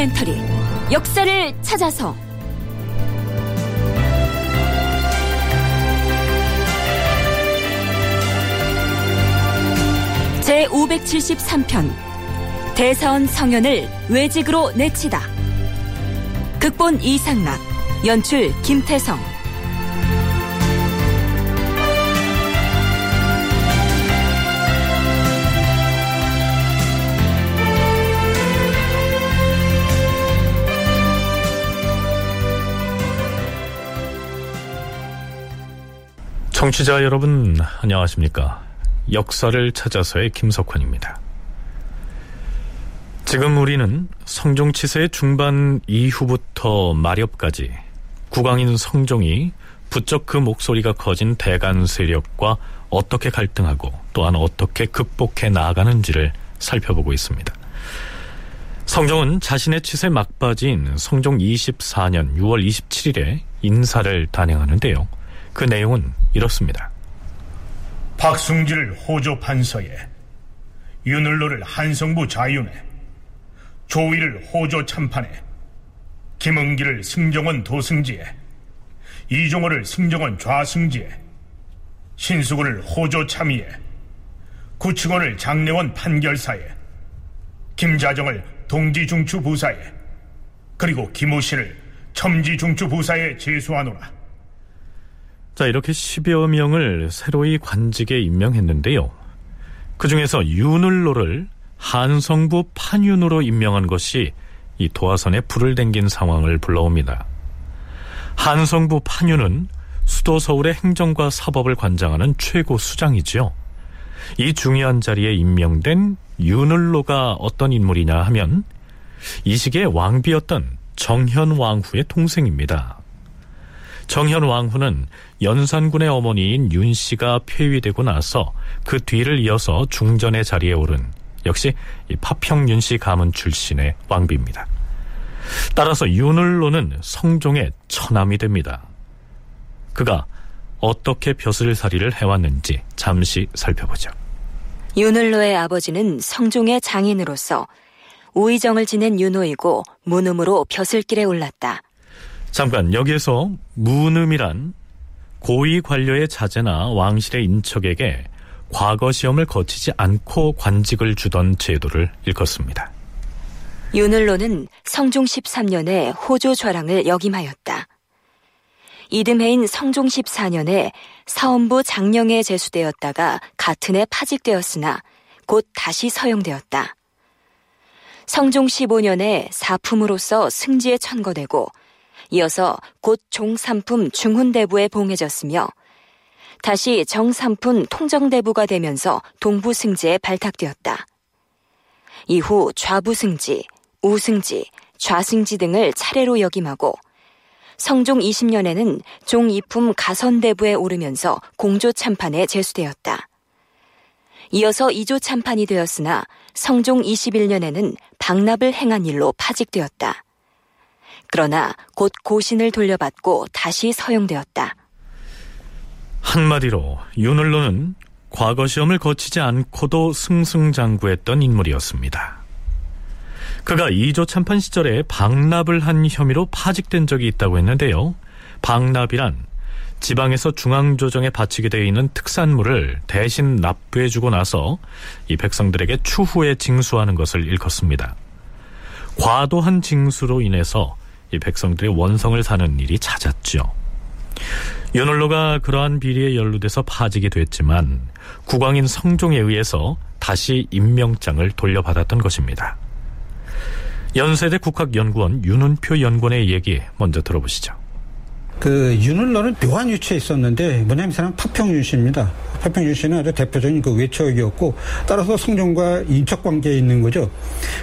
다큐멘터리 역사를 찾아서. 제 573편 대사원 성현을 외직으로 내치다. 극본 이상락 연출 김태성 청취자 여러분 안녕하십니까 역사를 찾아서의 김석환입니다 지금 우리는 성종치세의 중반 이후부터 마렵까지 국왕인 성종이 부쩍 그 목소리가 커진 대간 세력과 어떻게 갈등하고 또한 어떻게 극복해 나아가는지를 살펴보고 있습니다. 성종은 자신의 치세 막바지인 성종 24년 6월 27일에 인사를 단행하는데요. 그 내용은 이렇습니다. 박승지를 호조 판서에, 윤을로를 한성부 자윤에, 조위를 호조 참판에, 김은기를 승정원 도승지에, 이종호를 승정원 좌승지에, 신수군을 호조 참의에, 구층원을 장례원 판결사에, 김자정을 동지중추 부사에, 그리고 김우신을 첨지중추 부사에 제수하노라. 자, 이렇게 10여 명을 새로이 관직에 임명했는데요. 그 중에서 윤을로를 한성부 판윤으로 임명한 것이 이 도화선에 불을 댕긴 상황을 불러옵니다. 한성부 판윤은 수도 서울의 행정과 사법을 관장하는 최고 수장이지요. 이 중요한 자리에 임명된 윤을로가 어떤 인물이냐 하면 이 시기에 왕비였던 정현 왕후의 동생입니다. 정현 왕후는 연산군의 어머니인 윤 씨가 폐위되고 나서 그 뒤를 이어서 중전의 자리에 오른 역시 파평 윤 씨 가문 출신의 왕비입니다. 따라서 윤을로는 성종의 처남이 됩니다. 그가 어떻게 벼슬살이를 해왔는지 잠시 살펴보죠. 윤을로의 아버지는 성종의 장인으로서 우의정을 지낸 윤호이고 문음으로 벼슬길에 올랐다. 잠깐 여기에서 문음이란 고위 관료의 자제나 왕실의 인척에게 과거 시험을 거치지 않고 관직을 주던 제도를 일컫습니다. 윤을로는 성종 13년에 호조 좌랑을 역임하였다. 이듬해인 성종 14년에 사원부 장령에 제수되었다가 같은 해 파직되었으나 곧 다시 서용되었다. 성종 15년에 사품으로서 승지에 천거되고 이어서 곧 종삼품 중훈대부에 봉해졌으며 다시 정삼품 통정대부가 되면서 동부승지에 발탁되었다. 이후 좌부승지, 우승지, 좌승지 등을 차례로 역임하고 성종 20년에는 종이품 가선대부에 오르면서 공조 참판에 제수되었다. 이어서 이조 참판이 되었으나 성종 21년에는 방납을 행한 일로 파직되었다. 그러나 곧 고신을 돌려받고 다시 서용되었다. 한마디로 윤을로는 과거 시험을 거치지 않고도 승승장구했던 인물이었습니다. 그가 이조 참판 시절에 방납을 한 혐의로 파직된 적이 있다고 했는데요. 방납이란 지방에서 중앙조정에 바치게 되어 있는 특산물을 대신 납부해주고 나서 이 백성들에게 추후에 징수하는 것을 일컫습니다. 과도한 징수로 인해서 이 백성들의 원성을 사는 일이 잦았죠. 윤홀로가 그러한 비리에 연루돼서 파직이 됐지만 국왕인 성종에 의해서 다시 임명장을 돌려받았던 것입니다. 연세대 국학연구원 윤은표 연구원의 얘기 먼저 들어보시죠. 그 윤을러는 묘한 위치에 있었는데 뭐냐면 이 사람 파평윤 씨입니다. 파평윤 씨는 아주 대표적인 그 외척이었고 따라서 성종과 인척 관계에 있는 거죠.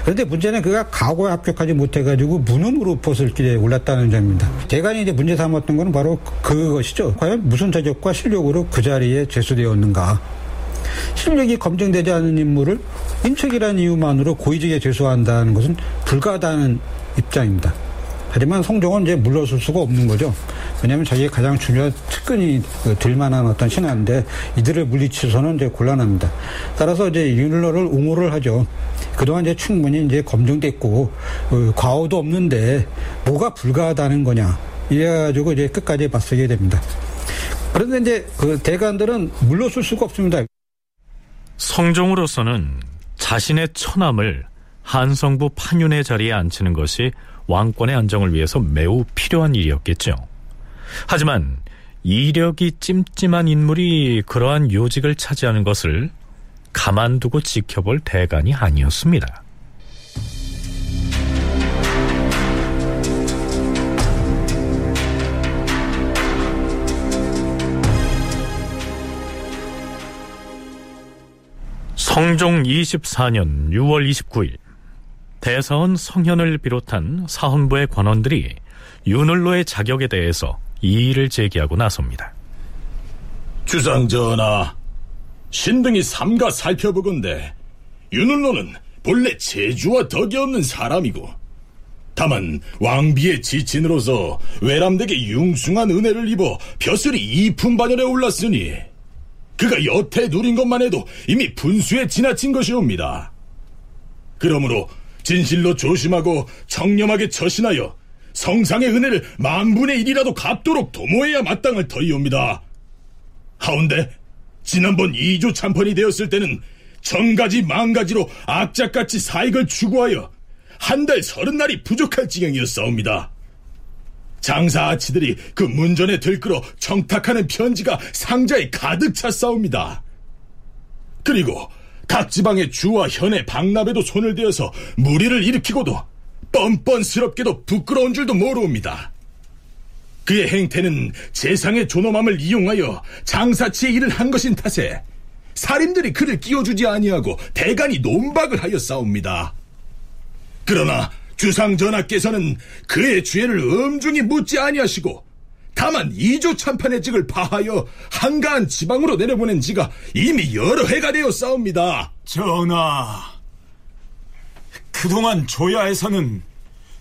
그런데 문제는 그가 과거에 합격하지 못해가지고 문음으로 벗을길에 올랐다는 점입니다. 대간이 이제 문제 삼았던 것은 바로 그것이죠. 과연 무슨 자격과 실력으로 그 자리에 제수되었는가. 실력이 검증되지 않은 인물을 인척이라는 이유만으로 고위직에 제수한다는 것은 불가하다는 입장입니다. 하지만 성종은 이제 물러설 수가 없는 거죠. 왜냐하면 자기의 가장 중요한 측근이 그될 만한 어떤 신하인데 이들을 물리치서는 이제 곤란합니다. 따라서 이제 윤러를 옹호를 하죠. 그동안 이제 충분히 이제 검증됐고 어, 과오도 없는데 뭐가 불가하다는 거냐 이래가지고 이제 끝까지 맞서게 됩니다. 그런데 이제 그 대관들은 물러설 수가 없습니다. 성종으로서는 자신의 처남을 한성부 판윤의 자리에 앉히는 것이 왕권의 안정을 위해서 매우 필요한 일이었겠죠. 하지만 이력이 찜찜한 인물이 그러한 요직을 차지하는 것을 가만두고 지켜볼 대간이 아니었습니다. 성종 24년 6월 29일 대사원 성현을 비롯한 사헌부의 관원들이 윤을로의 자격에 대해서 이의를 제기하고 나섭니다. 주상전하, 신등이 삼가 살펴보건대 윤을로는 본래 재주와 덕이 없는 사람이고 다만 왕비의 지친으로서 외람되게 융숭한 은혜를 입어 벼슬이 이품반열에 올랐으니 그가 여태 누린 것만 해도 이미 분수에 지나친 것이옵니다. 그러므로 진실로 조심하고 청렴하게 처신하여 성상의 은혜를 만분의 일이라도 갚도록 도모해야 마땅할 터이옵니다. 하운데 지난번 2조 참판이 되었을 때는 천가지 만가지로 악착같이 사익을 추구하여 한 달 서른 날이 부족할 지경이었사옵니다. 장사 아치들이 그 문전에 들끓어 청탁하는 편지가 상자에 가득 찼사옵니다. 그리고 각 지방의 주와 현의 박납에도 손을 대어서 무리를 일으키고도 뻔뻔스럽게도 부끄러운 줄도 모르옵니다. 그의 행태는 재상의 존엄함을 이용하여 장사치의 일을 한 것인 탓에 살인들이 그를 끼워주지 아니하고 대간이 논박을 하여 싸웁니다. 그러나 주상 전하께서는 그의 죄를 엄중히 묻지 아니하시고 다만 이조 참판의 직을 파하여 한가한 지방으로 내려보낸 지가 이미 여러 해가 되어 싸웁니다. 전하, 그동안 조야에서는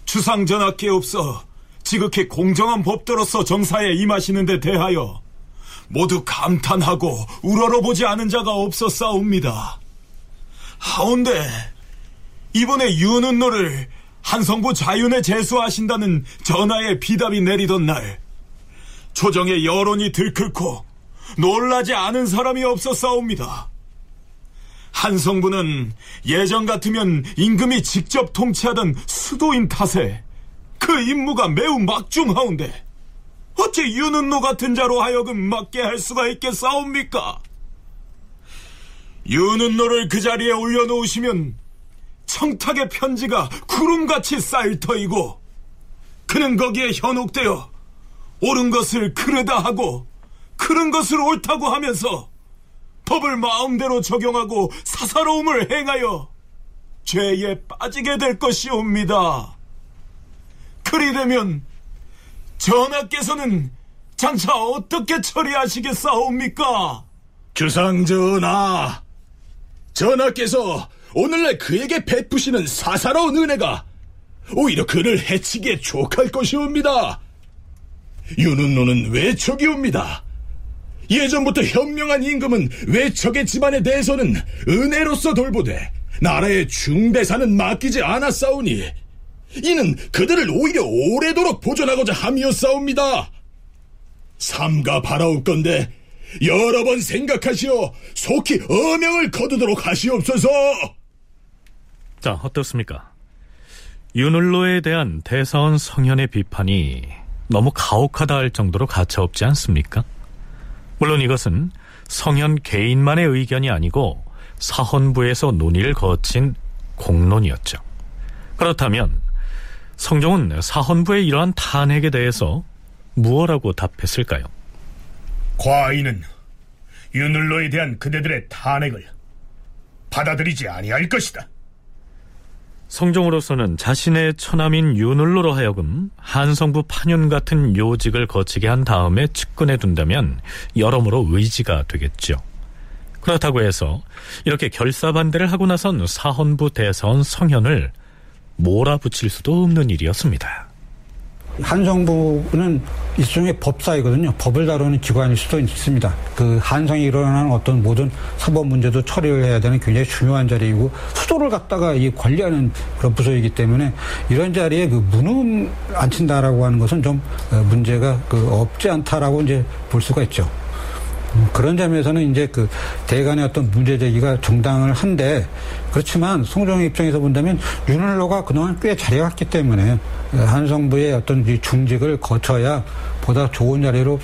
주상 전하께 없어 지극히 공정한 법도로서 정사에 임하시는 데 대하여 모두 감탄하고 우러러보지 않은 자가 없었사옵니다. 하운데 이번에 윤은노를 한성부 자윤에 제수하신다는 전하의 비답이 내리던 날 조정의 여론이 들끓고 놀라지 않은 사람이 없었사옵니다. 한성부는 예전 같으면 임금이 직접 통치하던 수도인 탓에 그 임무가 매우 막중하운데 어찌 윤은노 같은 자로 하여금 맡게 할 수가 있겠사옵니까? 윤은노를 그 자리에 올려놓으시면 청탁의 편지가 구름같이 쌓일 터이고 그는 거기에 현혹되어 옳은 것을 그르다 하고 그른 것을 옳다고 하면서 법을 마음대로 적용하고 사사로움을 행하여 죄에 빠지게 될 것이옵니다. 그리 되면 전하께서는 장차 어떻게 처리하시겠사옵니까? 주상 전하, 전하께서 오늘날 그에게 베푸시는 사사로운 은혜가 오히려 그를 해치기에 족할 것이옵니다. 윤은노는 외척이옵니다. 예전부터 현명한 임금은 외척의 집안에 대해서는 은혜로서 돌보되 나라의 중대사는 맡기지 않았사오니 이는 그들을 오히려 오래도록 보존하고자 함이었사옵니다. 삼가 바라옵건대 여러 번 생각하시어 속히 어명을 거두도록 하시옵소서. 자, 어떻습니까? 윤을로에 대한 대사원 성현의 비판이 너무 가혹하다 할 정도로 가차없지 않습니까? 물론 이것은 성현 개인만의 의견이 아니고 사헌부에서 논의를 거친 공론이었죠. 그렇다면 성종은 사헌부의 이러한 탄핵에 대해서 무엇라고 답했을까요? 과인은 윤을로에 대한 그대들의 탄핵을 받아들이지 아니할 것이다. 성종으로서는 자신의 처남인 윤을로로 하여금 한성부 판윤 같은 요직을 거치게 한 다음에 측근해 둔다면 여러모로 의지가 되겠죠. 그렇다고 해서 이렇게 결사반대를 하고 나선 사헌부 대사원 성현을 몰아붙일 수도 없는 일이었습니다. 한성부는 일종의 법사이거든요. 법을 다루는 기관일 수도 있습니다. 그 한성이 일어나는 어떤 모든 사법 문제도 처리를 해야 되는 굉장히 중요한 자리이고 수도를 갖다가 이 관리하는 그런 부서이기 때문에 이런 자리에 그 문을 안 친다라고 하는 것은 좀 어, 문제가 그 없지 않다라고 이제 볼 수가 있죠. 그런 점에서는 이제 그 대간의 어떤 문제 제기가 정당을 한데 그렇지만 송정의 입장에서 본다면 윤을로가 그동안 꽤 잘해왔기 때문에 한성부의 어떤 중직을 거쳐야 보다 좋은 자리로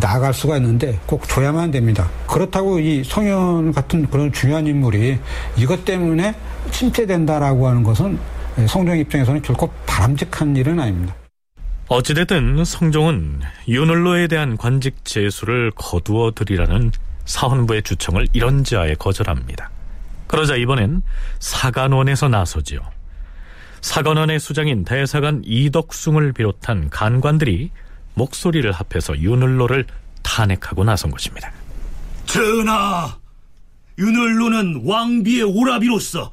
나아갈 수가 있는데 꼭 줘야만 됩니다. 그렇다고 이 성현 같은 그런 중요한 인물이 이것 때문에 침체된다라고 하는 것은 성정 입장에서는 결코 바람직한 일은 아닙니다. 어찌됐든 성종은 윤을로에 대한 관직 제수를 거두어 드리라는 사헌부의 주청을 이런 지하에 거절합니다. 그러자 이번엔 사간원에서 나서지요. 사간원의 수장인 대사관 이덕숭을 비롯한 간관들이 목소리를 합해서 윤을로를 탄핵하고 나선 것입니다. 전하, 윤을로는 왕비의 오라비로서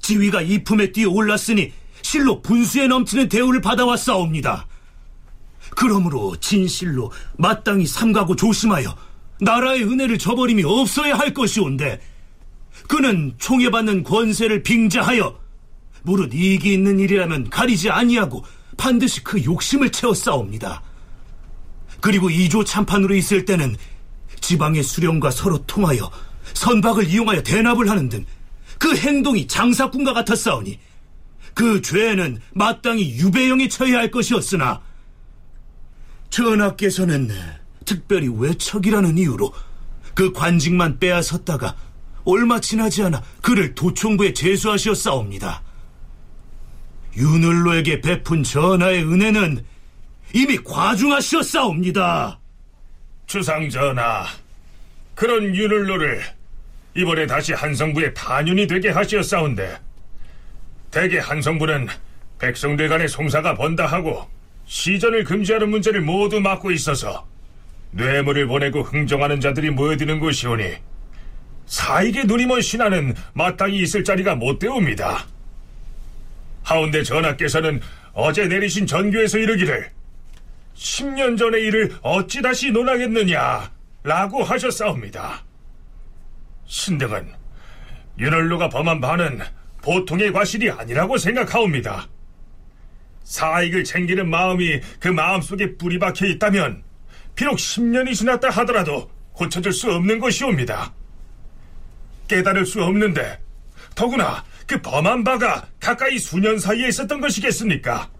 지위가 이품에 뛰어 올랐으니 실로 분수에 넘치는 대우를 받아왔사옵니다. 그러므로 진실로 마땅히 삼가고 조심하여 나라의 은혜를 저버림이 없어야 할 것이온데 그는 총애받는 권세를 빙자하여 무릇 이익이 있는 일이라면 가리지 아니하고 반드시 그 욕심을 채웠사옵니다. 그리고 이조 참판으로 있을 때는 지방의 수령과 서로 통하여 선박을 이용하여 대납을 하는 등 그 행동이 장사꾼과 같았사오니 그 죄는 마땅히 유배형에 처해야 할 것이었으나 전하께서는 특별히 외척이라는 이유로 그 관직만 빼앗았다가 얼마 지나지 않아 그를 도총부에 제수하시었사옵니다. 윤을로에게 베푼 전하의 은혜는 이미 과중하시었사옵니다. 주상 전하, 그런 윤을로를 이번에 다시 한성부의 단윤이 되게 하시었사온데 대개 한성부는 백성들 간의 송사가 번다 하고 시전을 금지하는 문제를 모두 맡고 있어서 뇌물을 보내고 흥정하는 자들이 모여드는 곳이오니 사익에 눈이 먼 신하는 마땅히 있을 자리가 못 되옵니다. 하운데 전하께서는 어제 내리신 전교에서 이르기를 10년 전의 일을 어찌 다시 논하겠느냐 라고 하셨사옵니다. 신등은 윤월로가 범한 바는 보통의 과실이 아니라고 생각하옵니다. 사익을 챙기는 마음이 그 마음속에 뿌리 박혀 있다면 비록 10년이 지났다 하더라도 고쳐질 수 없는 것이옵니다. 깨달을 수 없는데 더구나 그 범한 바가 가까이 수년 사이에 있었던 것이겠습니까?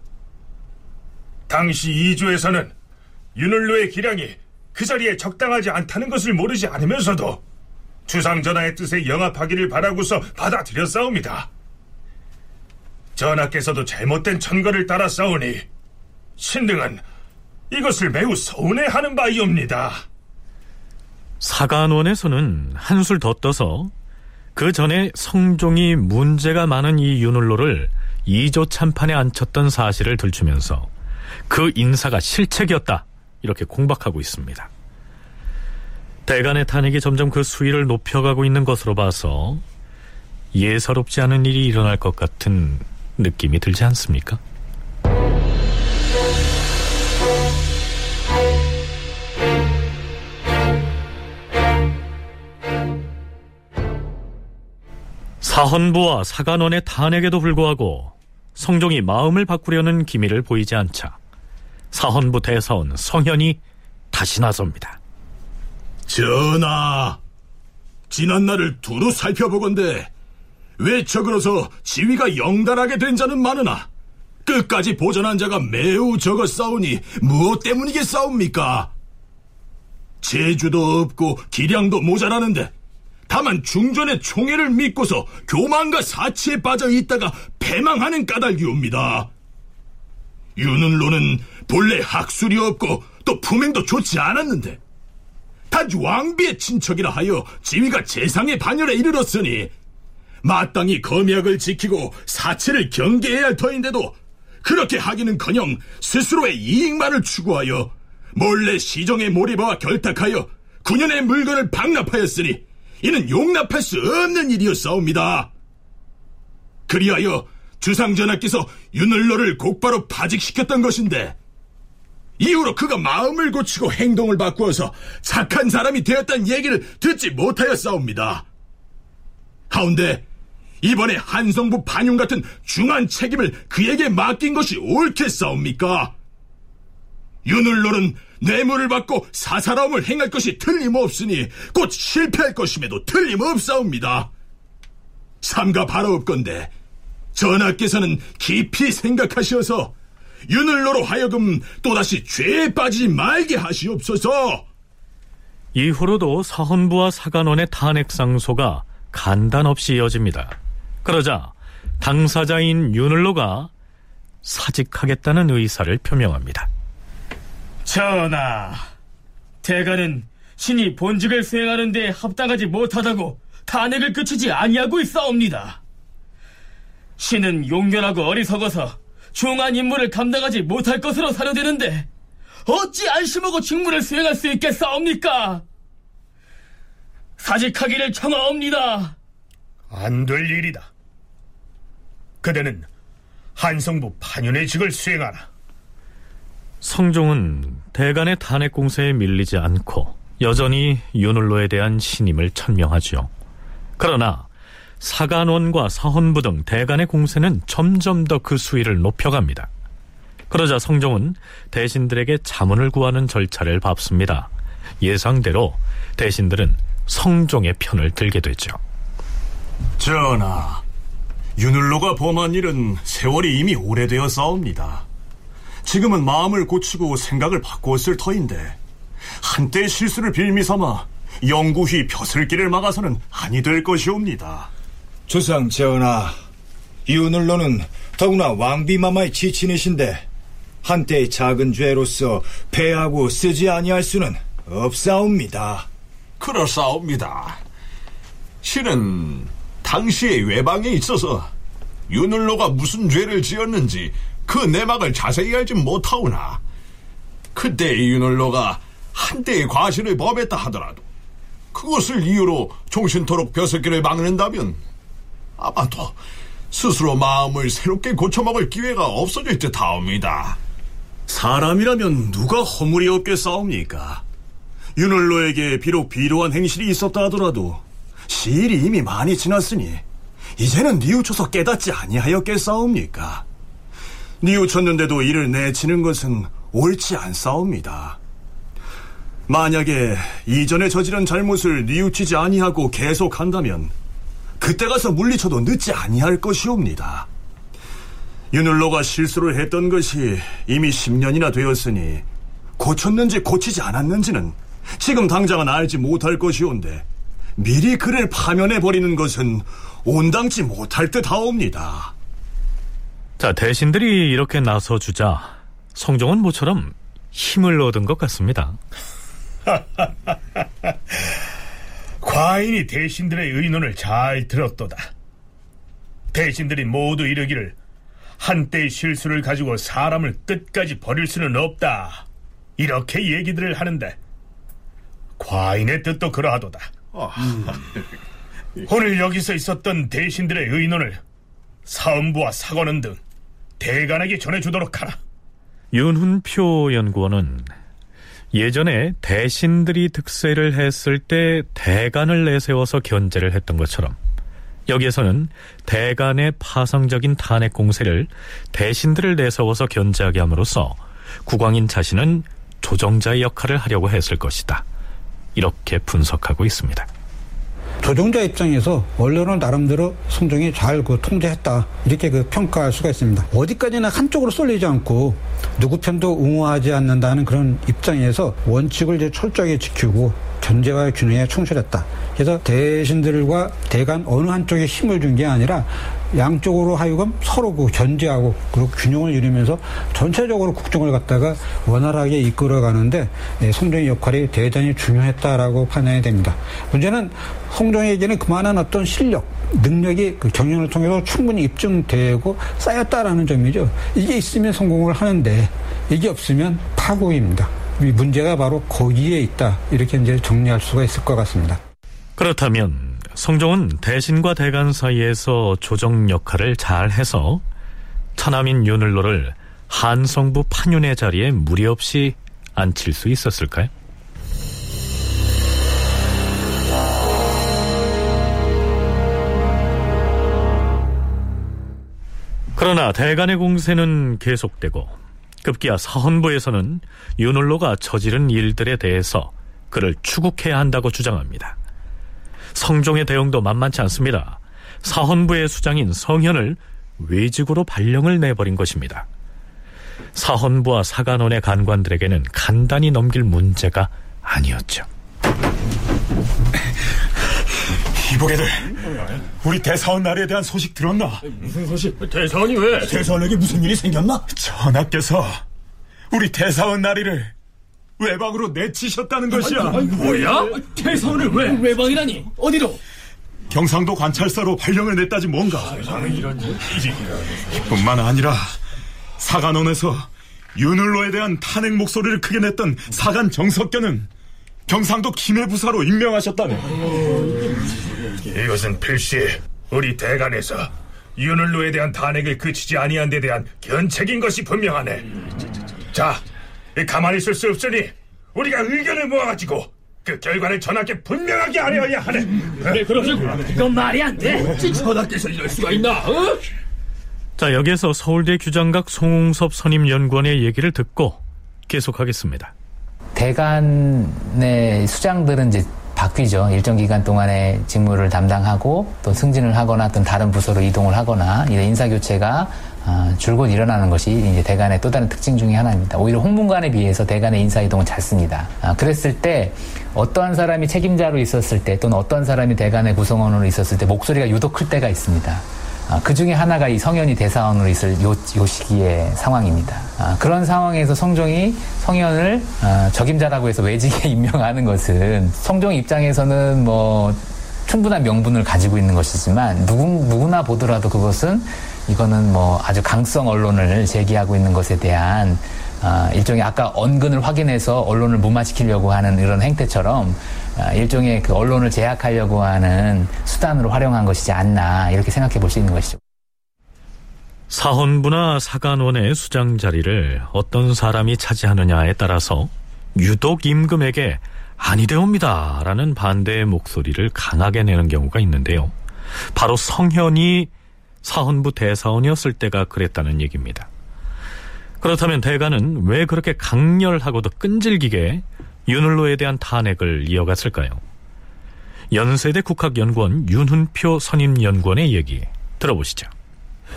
당시 이주에서는 윤을로의 기량이 그 자리에 적당하지 않다는 것을 모르지 않으면서도 주상전하의 뜻에 영합하기를 바라고서 받아들였사옵니다. 전하께서도 잘못된 천거를 따라 싸우니 신등은 이것을 매우 서운해하는 바이옵니다. 사간원에서는 한술 더 떠서 그 전에 성종이 문제가 많은 이 윤울로를 이조 참판에 앉혔던 사실을 들추면서 그 인사가 실책이었다 이렇게 공박하고 있습니다. 대간의 탄핵이 점점 그 수위를 높여가고 있는 것으로 봐서 예사롭지 않은 일이 일어날 것 같은 느낌이 들지 않습니까? 사헌부와 사간원의 탄핵에도 불구하고 성종이 마음을 바꾸려는 기미를 보이지 않자 사헌부 대사원 성현이 다시 나섭니다. 전하, 지난날을 두루 살펴보건대 외척으로서 지위가 영달하게 된 자는 많으나 끝까지 보전한 자가 매우 적어 싸우니 무엇 때문이겠사옵니까? 재주도 없고 기량도 모자라는데 다만 중전의 총애를 믿고서 교만과 사치에 빠져 있다가 패망하는 까닭이옵니다. 윤은로는 본래 학술이 없고 또 품행도 좋지 않았는데 단지 왕비의 친척이라 하여 지위가 재상의 반열에 이르렀으니 마땅히 검약을 지키고 사체를 경계해야 할 터인데도 그렇게 하기는커녕 스스로의 이익만을 추구하여 몰래 시정의 몰입와 결탁하여 군연의 물건을 방납하였으니 이는 용납할 수 없는 일이었사옵니다. 그리하여 주상전하께서 윤을로를 곧바로 파직시켰던 것인데 이후로 그가 마음을 고치고 행동을 바꾸어서 착한 사람이 되었다는 얘기를 듣지 못하였사옵니다. 하운데 이번에 한성부 반윤 같은 중한 책임을 그에게 맡긴 것이 옳겠사옵니까? 윤을로는 뇌물을 받고 사사로움을 행할 것이 틀림없으니 곧 실패할 것임에도 틀림없사옵니다. 삼가 바라옵건대 전하께서는 깊이 생각하셔서 윤을로로 하여금 또다시 죄에 빠지지 말게 하시옵소서. 이후로도 사헌부와 사간원의 탄핵 상소가 간단 없이 이어집니다. 그러자 당사자인 윤을로가 사직하겠다는 의사를 표명합니다. 전하, 대가는 신이 본직을 수행하는 데 합당하지 못하다고 탄핵을 끝이지 아니하고 있사옵니다. 신은 용견하고 어리석어서 중한 임무를 감당하지 못할 것으로 사료되는데 어찌 안심하고 직무를 수행할 수 있겠사옵니까? 사직하기를 청하옵니다. 안 될 일이다. 그대는 한성부 판윤의 직을 수행하라. 성종은 대간의 탄핵 공세에 밀리지 않고 여전히 윤을로에 대한 신임을 천명하죠. 그러나 사간원과 사헌부 등 대간의 공세는 점점 더 그 수위를 높여갑니다. 그러자 성종은 대신들에게 자문을 구하는 절차를 밟습니다. 예상대로 대신들은 성종의 편을 들게 되죠. 전하, 윤을로가 범한 일은 세월이 이미 오래되어 싸웁니다. 지금은 마음을 고치고 생각을 바꾸었을 터인데 한때 실수를 빌미삼아 영구히 벼슬길을 막아서는 아니 될 것이옵니다. 주상 전하, 윤을로는 더구나 왕비마마의 지친이신데 한때의 작은 죄로서 패하고 쓰지 아니할 수는 없사옵니다. 그렇사옵니다. 신은 당시의 외방에 있어서 윤을로가 무슨 죄를 지었는지 그 내막을 자세히 알지 못하오나 그때의 윤을로가 한때의 과실을 범했다 하더라도 그것을 이유로 종신토록 벼슬길을 막는다면 아마도 스스로 마음을 새롭게 고쳐먹을 기회가 없어질 듯하옵니다. 사람이라면 누가 허물이 없겠사옵니까? 윤을로에게 비록 비로한 행실이 있었다 하더라도 시일이 이미 많이 지났으니 이제는 뉘우쳐서 깨닫지 아니하였겠사옵니까? 뉘우쳤는데도 이를 내치는 것은 옳지 않사옵니다. 만약에 이전에 저지른 잘못을 뉘우치지 아니하고 계속한다면 그때 가서 물리쳐도 늦지 아니할 것이옵니다. 윤을로가 실수를 했던 것이 이미 10년이나 되었으니 고쳤는지 고치지 않았는지는 지금 당장은 알지 못할 것이온데 미리 그를 파면해 버리는 것은 온당치 못할 듯하옵니다. 자, 대신들이 이렇게 나서 주자 성종은 모처럼 힘을 얻은 것 같습니다. 과인이 대신들의 의논을 잘 들었도다. 대신들이 모두 이르기를 한때의 실수를 가지고 사람을 끝까지 버릴 수는 없다. 이렇게 얘기들을 하는데 과인의 뜻도 그러하도다. 오늘 여기서 있었던 대신들의 의논을 사음부와 사관원 등 대간에게 전해주도록 하라. 윤훈표 연구원은 예전에 대신들이 득세를 했을 때 대간을 내세워서 견제를 했던 것처럼 여기에서는 대간의 파상적인 탄핵 공세를 대신들을 내세워서 견제하게 함으로써 국왕인 자신은 조정자의 역할을 하려고 했을 것이다. 이렇게 분석하고 있습니다. 조종자 입장에서 원래는 나름대로 성종이 잘 그 통제했다 이렇게 그 평가할 수가 있습니다. 어디까지나 한쪽으로 쏠리지 않고 누구 편도 옹호하지 않는다는 그런 입장에서 원칙을 이제 철저하게 지키고 견제와 균형에 충실했다. 그래서 대신들과 대간 어느 한쪽에 힘을 준 게 아니라 양쪽으로 하여금 서로 그 견제하고 그리고 균형을 이루면서 전체적으로 국정을 갖다가 원활하게 이끌어가는데 예, 성종의 역할이 대단히 중요했다라고 판단이 됩니다. 문제는 성종에게는 그만한 어떤 실력, 능력이 그 경영을 통해서 충분히 입증되고 쌓였다라는 점이죠. 이게 있으면 성공을 하는데 이게 없으면 파국입니다. 이 문제가 바로 거기에 있다. 이렇게 이제 정리할 수가 있을 것 같습니다. 그렇다면 성종은 대신과 대간 사이에서 조정 역할을 잘 해서 천하민 윤을로를 한성부 판윤의 자리에 무리 없이 앉힐 수 있었을까요? 그러나 대간의 공세는 계속되고 급기야 사헌부에서는 윤홀로가 저지른 일들에 대해서 그를 추국해야 한다고 주장합니다. 성종의 대응도 만만치 않습니다. 사헌부의 수장인 성현을 외직으로 발령을 내버린 것입니다. 사헌부와 사간원의 간관들에게는 간단히 넘길 문제가 아니었죠. 이보게들 우리 대사원 나라에 대한 소식 들었나? 무슨 소식? 대사원이 왜? 대사원에게 무슨 일이 생겼나? 전하께서 우리 대사원 나리를 외방으로 내치셨다는 것이야. 뭐야? 대사원을 왜? 외방이라니? 어디로? 경상도 관찰사로 발령을 냈다지 뭔가. 뿐만 아니라 사간원에서 윤을로에 대한 탄핵 목소리를 크게 냈던 사간 정석견은 경상도 김해부사로 임명하셨다네. 이것은 필시 우리 대간에서 윤을로에 대한 탄핵을 그치지 아니한 데 대한 견책인 것이 분명하네. 자, 가만히 있을 수 없으니 우리가 의견을 모아가지고 그 결과를 전하께 분명하게 알려야 하네. 그래, 그러자고. 이건 말이 안 돼. 전하께서 이럴 수가 있나? 어? 자, 여기에서 서울대 규장각 송웅섭 선임연구원의 얘기를 듣고 계속하겠습니다. 대간의 수장들은 이제 바뀌죠. 일정 기간 동안에 직무를 담당하고 또 승진을 하거나 어떤 다른 부서로 이동을 하거나 이런 인사 교체가 아, 줄곧 일어나는 것이 이제 대간의 또 다른 특징 중의 하나입니다. 오히려 홍문관에 비해서 대간의 인사 이동은 잦습니다. 아, 그랬을 때 어떠한 사람이 책임자로 있었을 때 또는 어떠한 사람이 대간의 구성원으로 있었을 때 목소리가 유독 클 때가 있습니다. 아, 그 중에 하나가 이 성현이 대사원으로 있을 요, 요 시기의 상황입니다. 아, 그런 상황에서 성종이 성현을 아, 적임자라고 해서 외직에 임명하는 것은 성종 입장에서는 뭐 충분한 명분을 가지고 있는 것이지만 누구, 누구나 보더라도 그것은 이거는 뭐 아주 강성 언론을 제기하고 있는 것에 대한 아, 일종의 아까 언근을 확인해서 언론을 무마시키려고 하는 이런 행태처럼 아, 일종의 그 언론을 제약하려고 하는 수단으로 활용한 것이지 않나 이렇게 생각해 볼 수 있는 것이죠. 사헌부나 사간원의 수장 자리를 어떤 사람이 차지하느냐에 따라서 유독 임금에게 아니 되옵니다 라는 반대의 목소리를 강하게 내는 경우가 있는데요. 바로 성현이 사헌부 대사원이었을 때가 그랬다는 얘기입니다. 그렇다면 대가는 왜 그렇게 강렬하고도 끈질기게 윤을로에 대한 탄핵을 이어갔을까요? 연세대 국학연구원 윤훈표 선임연구원의 얘기 들어보시죠.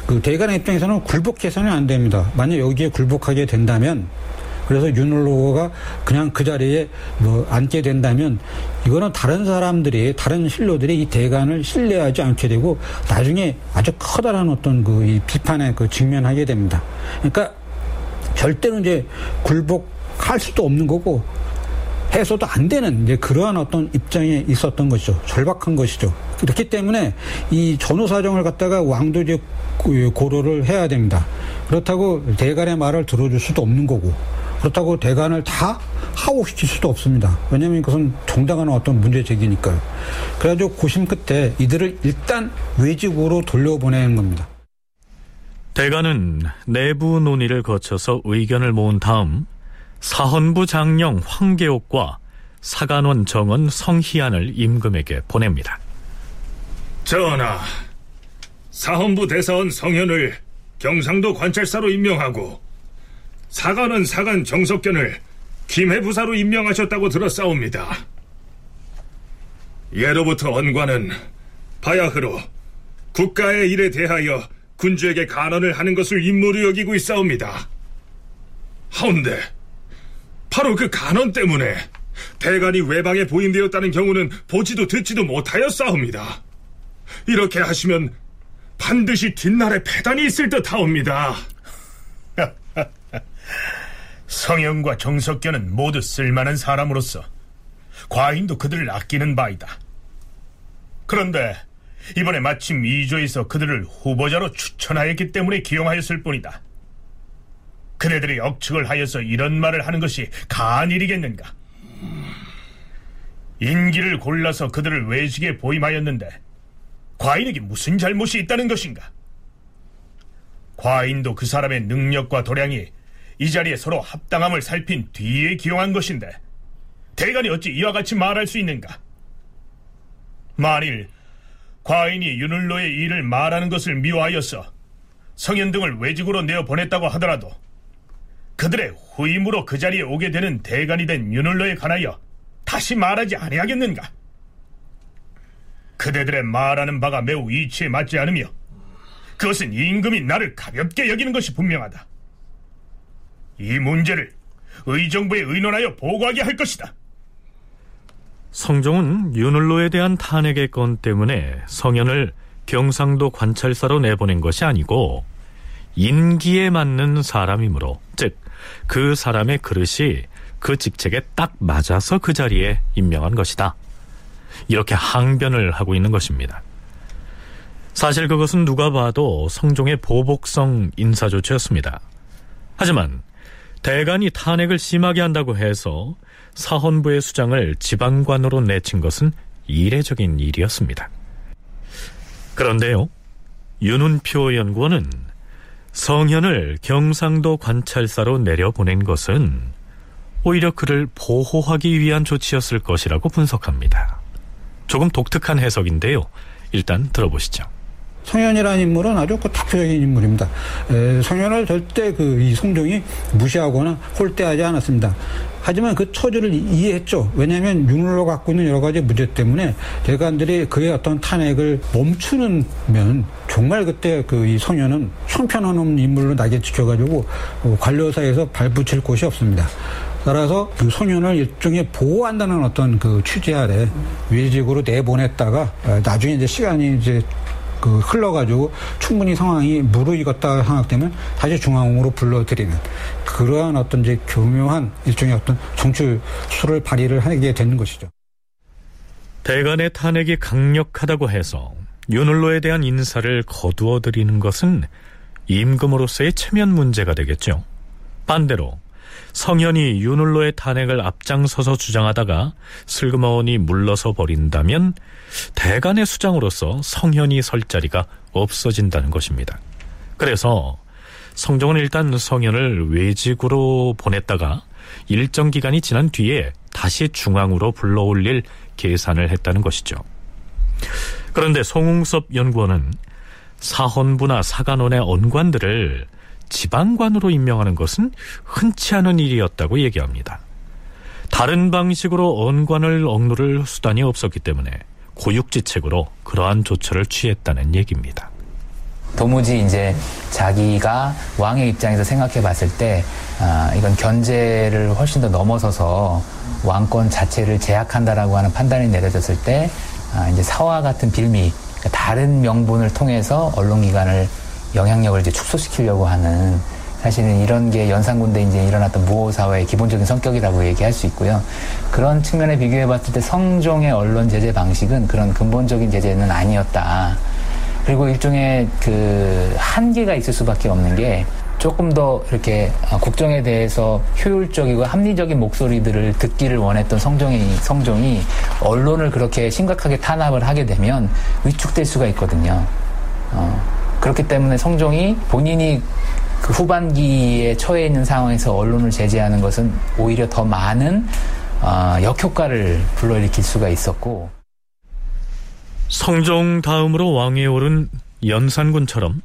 그 대간의 입장에서는 굴복해서는 안 됩니다. 만약 여기에 굴복하게 된다면 그래서 윤을로가 그냥 그 자리에 뭐 앉게 된다면 이거는 다른 사람들이 다른 신료들이 이 대간을 신뢰하지 않게 되고 나중에 아주 커다란 어떤 그 이 비판에 그 직면하게 됩니다. 그러니까 절대로 이제 굴복할 수도 없는 거고 해서도 안 되는 이제 그러한 어떤 입장에 있었던 것이죠. 절박한 것이죠. 그렇기 때문에 이 전후 사정을 갖다가 왕도 이제 고려를 해야 됩니다. 그렇다고 대간의 말을 들어줄 수도 없는 거고 그렇다고 대간을 다 하옥시킬 수도 없습니다. 왜냐하면 그것은 정당한 어떤 문제 제기니까요. 그래가지고 고심 끝에 이들을 일단 외직으로 돌려보내는 겁니다. 대간은 내부 논의를 거쳐서 의견을 모은 다음 사헌부 장령 황계옥과 사간원 정원 성희안을 임금에게 보냅니다. 전하, 사헌부 대사원 성현을 경상도 관찰사로 임명하고 사관은 사관 정석견을 김해부사로 임명하셨다고 들었사옵니다. 예로부터 언관은 바야흐로 국가의 일에 대하여 군주에게 간언을 하는 것을 임무로 여기고 있사옵니다. 하운데 바로 그 간언 때문에 대간이 외방에 보인되었다는 경우는 보지도 듣지도 못하였사옵니다. 이렇게 하시면 반드시 뒷날에 패단이 있을 듯하옵니다. 성형과 정석견은 모두 쓸만한 사람으로서 과인도 그들을 아끼는 바이다. 그런데 이번에 마침 이조에서 그들을 후보자로 추천하였기 때문에 기용하였을 뿐이다. 그네들이 억측을 하여서 이런 말을 하는 것이 가한 일이겠는가? 인기를 골라서 그들을 외식에 보임하였는데 과인에게 무슨 잘못이 있다는 것인가? 과인도 그 사람의 능력과 도량이 이 자리에 서로 합당함을 살핀 뒤에 기용한 것인데 대간이 어찌 이와 같이 말할 수 있는가? 만일 과인이 윤을로의 일을 말하는 것을 미워하여서 성현 등을 외직으로 내어 보냈다고 하더라도 그들의 후임으로 그 자리에 오게 되는 대간이 된 윤을로에 관하여 다시 말하지 아니하겠는가? 그대들의 말하는 바가 매우 이치에 맞지 않으며 그것은 임금이 나를 가볍게 여기는 것이 분명하다. 이 문제를 의정부에 의논하여 보고하게 할 것이다. 성종은 윤을로에 대한 탄핵의 건 때문에 성현을 경상도 관찰사로 내보낸 것이 아니고 인기에 맞는 사람이므로 즉 그 사람의 그릇이 그 직책에 딱 맞아서 그 자리에 임명한 것이다. 이렇게 항변을 하고 있는 것입니다. 사실 그것은 누가 봐도 성종의 보복성 인사조치였습니다. 하지만 대간이 탄핵을 심하게 한다고 해서 사헌부의 수장을 지방관으로 내친 것은 이례적인 일이었습니다. 그런데요, 윤운표 연구원은 성현을 경상도 관찰사로 내려보낸 것은 오히려 그를 보호하기 위한 조치였을 것이라고 분석합니다. 조금 독특한 해석인데요. 일단 들어보시죠. 성현이라는 인물은 아주 그 대표적인 인물입니다. 에, 성현을 절대 그이 성종이 무시하거나 홀대하지 않았습니다. 하지만 그 처지를 이해했죠. 왜냐하면 윤을로 갖고 있는 여러 가지 문제 때문에 대관들이 그의 어떤 탄핵을 멈추는 면 정말 그때 그 이 성현은 형편없는 인물로 낙에 지켜가지고 어, 관료사에서 발붙일 곳이 없습니다. 따라서 그 소년을 일종의 보호한다는 어떤 그 취재 아래 외직으로 내보냈다가 어, 나중에 이제 시간이 이제 그 흘러가지고 충분히 상황이 무르익었다 생각되면 다시 중앙으로 불러들이는 그러한 어떤 이제 교묘한 일종의 어떤 정치수를 발휘를 하게 되는 것이죠. 대간의 탄핵이 강력하다고 해서 윤을로에 대한 인사를 거두어들이는 것은 임금으로서의 체면 문제가 되겠죠. 반대로 성현이 윤을로의 탄핵을 앞장서서 주장하다가 슬그머니 물러서 버린다면 대간의 수장으로서 성현이 설 자리가 없어진다는 것입니다. 그래서 성종은 일단 성현을 외직으로 보냈다가 일정 기간이 지난 뒤에 다시 중앙으로 불러올릴 계산을 했다는 것이죠. 그런데 송웅섭 연구원은 사헌부나 사간원의 언관들을 지방관으로 임명하는 것은 흔치 않은 일이었다고 얘기합니다. 다른 방식으로 언관을 억누를 수단이 없었기 때문에 고육지책으로 그러한 조처를 취했다는 얘기입니다. 도무지 이제 자기가 왕의 입장에서 생각해 봤을 때, 아, 이건 견제를 훨씬 더 넘어서서 왕권 자체를 제약한다라고 하는 판단이 내려졌을 때, 아, 이제 사와 같은 빌미, 그러니까 다른 명분을 통해서 언론기관을 영향력을 이제 축소시키려고 하는 사실은 이런 게 연산군대 이제 일어났던 무호 사회의 기본적인 성격이라고 얘기할 수 있고요. 그런 측면에 비교해 봤을 때 성종의 언론 제재 방식은 그런 근본적인 제재는 아니었다. 그리고 일종의 그 한계가 있을 수밖에 없는 게 조금 더 이렇게 국정에 대해서 효율적이고 합리적인 목소리들을 듣기를 원했던 성종이, 성종이 언론을 그렇게 심각하게 탄압을 하게 되면 위축될 수가 있거든요. 어, 그렇기 때문에 성종이 본인이 그 후반기에 처해 있는 상황에서 언론을 제재하는 것은 오히려 더 많은 어, 역효과를 불러일으킬 수가 있었고 성종 다음으로 왕에 오른 연산군처럼